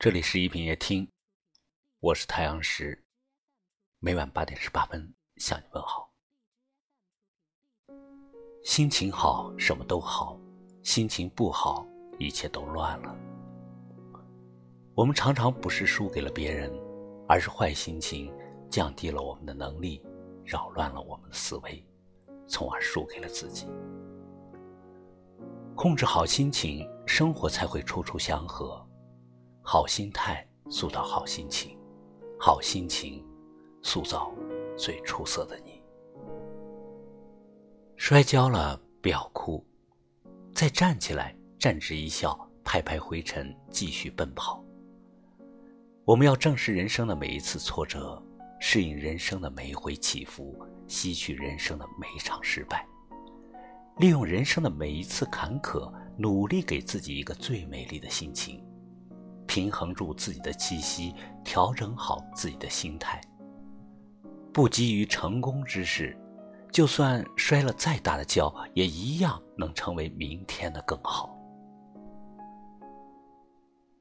这里是一品夜听，我是太阳石，每晚八点十八分向你问好。心情好，什么都好；心情不好，一切都乱了。我们常常不是输给了别人，而是坏心情降低了我们的能力，扰乱了我们的思维，从而输给了自己。控制好心情，生活才会处处祥和。好心态塑造好心情，好心情塑造最出色的你。摔跤了不要哭，再站起来，站直一笑，拍拍灰尘，继续奔跑。我们要正视人生的每一次挫折，适应人生的每一回起伏，吸取人生的每一场失败，利用人生的每一次坎坷，努力给自己一个最美丽的心情。平衡住自己的气息，调整好自己的心态。不急于成功之事，就算摔了再大的跤，也一样能成为明天的更好。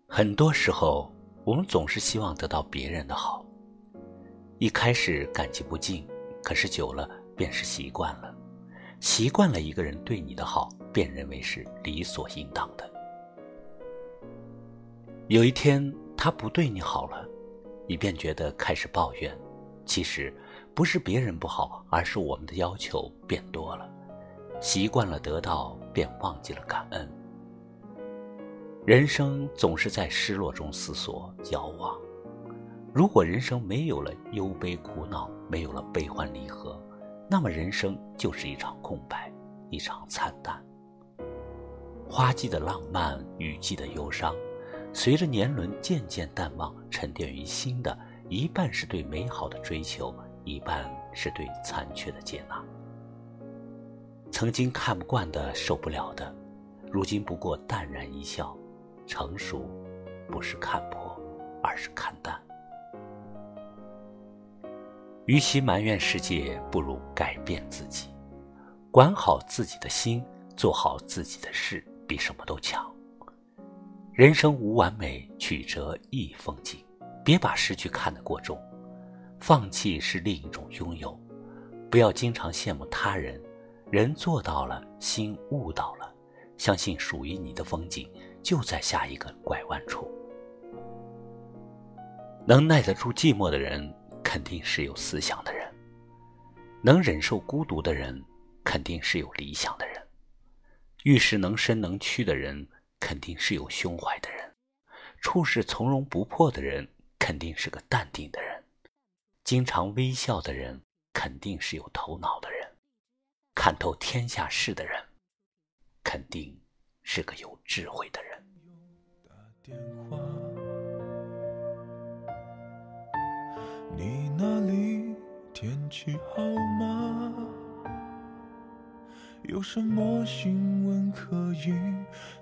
很多时候，我们总是希望得到别人的好，一开始感激不尽，可是久了便是习惯了，习惯了一个人对你的好，便认为是理所应当的。有一天他不对你好了，你便觉得开始抱怨。其实不是别人不好，而是我们的要求变多了，习惯了得到，便忘记了感恩。人生总是在失落中思索、遥望。如果人生没有了忧悲苦恼，没有了悲欢离合，那么人生就是一场空白，一场惨淡。花季的浪漫，雨季的忧伤。随着年轮渐渐淡忘，沉淀于心的一半是对美好的追求，一半是对残缺的接纳。曾经看不惯的、受不了的，如今不过淡然一笑。成熟，不是看破，而是看淡。与其埋怨世界，不如改变自己，管好自己的心，做好自己的事，比什么都强。人生无完美，曲折亦风景。别把失去看得过重，放弃是另一种拥有。不要经常羡慕他人，人做到了，心悟到了，相信属于你的风景就在下一个拐弯处。能耐得住寂寞的人，肯定是有思想的人；能忍受孤独的人，肯定是有理想的人；遇事能伸能屈的人。肯定是有胸怀的人，处事从容不迫的人，肯定是个淡定的人；经常微笑的人，肯定是有头脑的人；看透天下事的人，肯定是个有智慧的人。你那里天气好吗？有什么新闻可以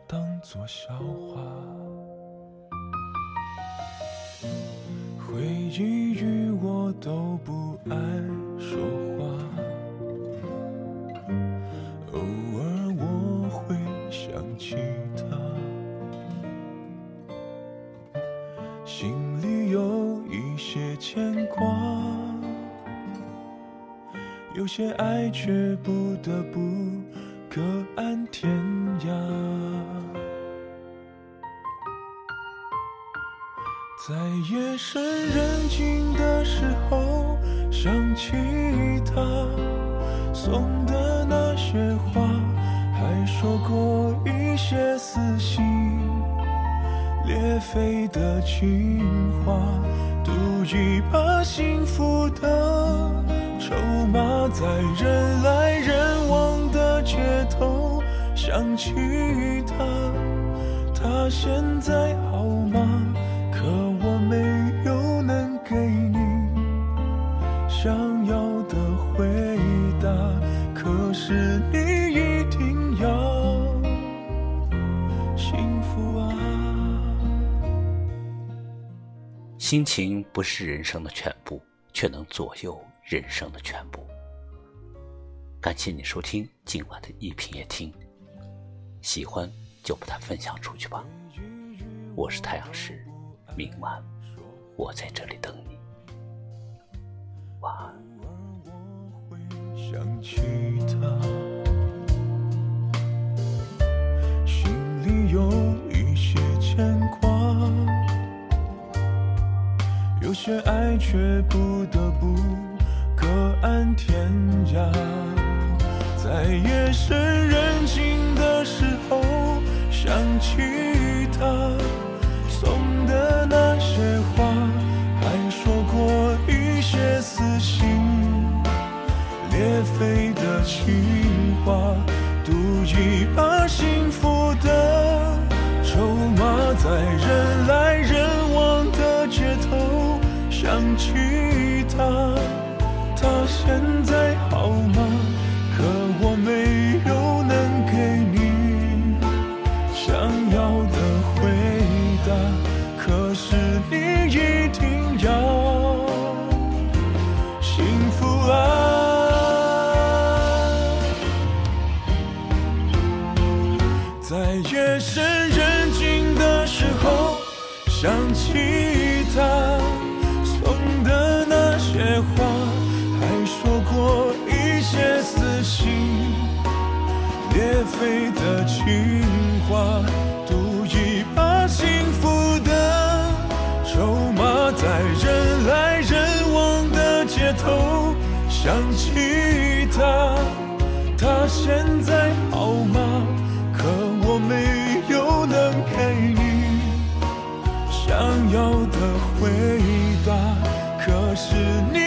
当作笑话？回忆与我都不爱说话，有些爱却不得不各安天涯，在夜深人静的时候想起他送的那些花，还说过一些撕心裂肺的情话，赌一把幸福的。筹码在人来人往的街头想起他，他现在好吗？可我没有能给你想要的回答。可是你一定要幸福啊！心情不是人生的全部，却能左右。人生的全部。感谢你收听今晚的一品夜听，喜欢就把它分享出去吧。我是太阳石，明晚我在这里等你。晚安。心里有一些牵挂，有些爱却不得不各安天涯，在夜深人静的时候想起他送的那些花，还说过一些撕心。裂肺的情话，想起他送的那些花，还说过一些撕心裂肺的情话，赌一把幸福的筹码，在人来人往的街头想起他，他现在好吗？可我没有能给你想要的回答，可是你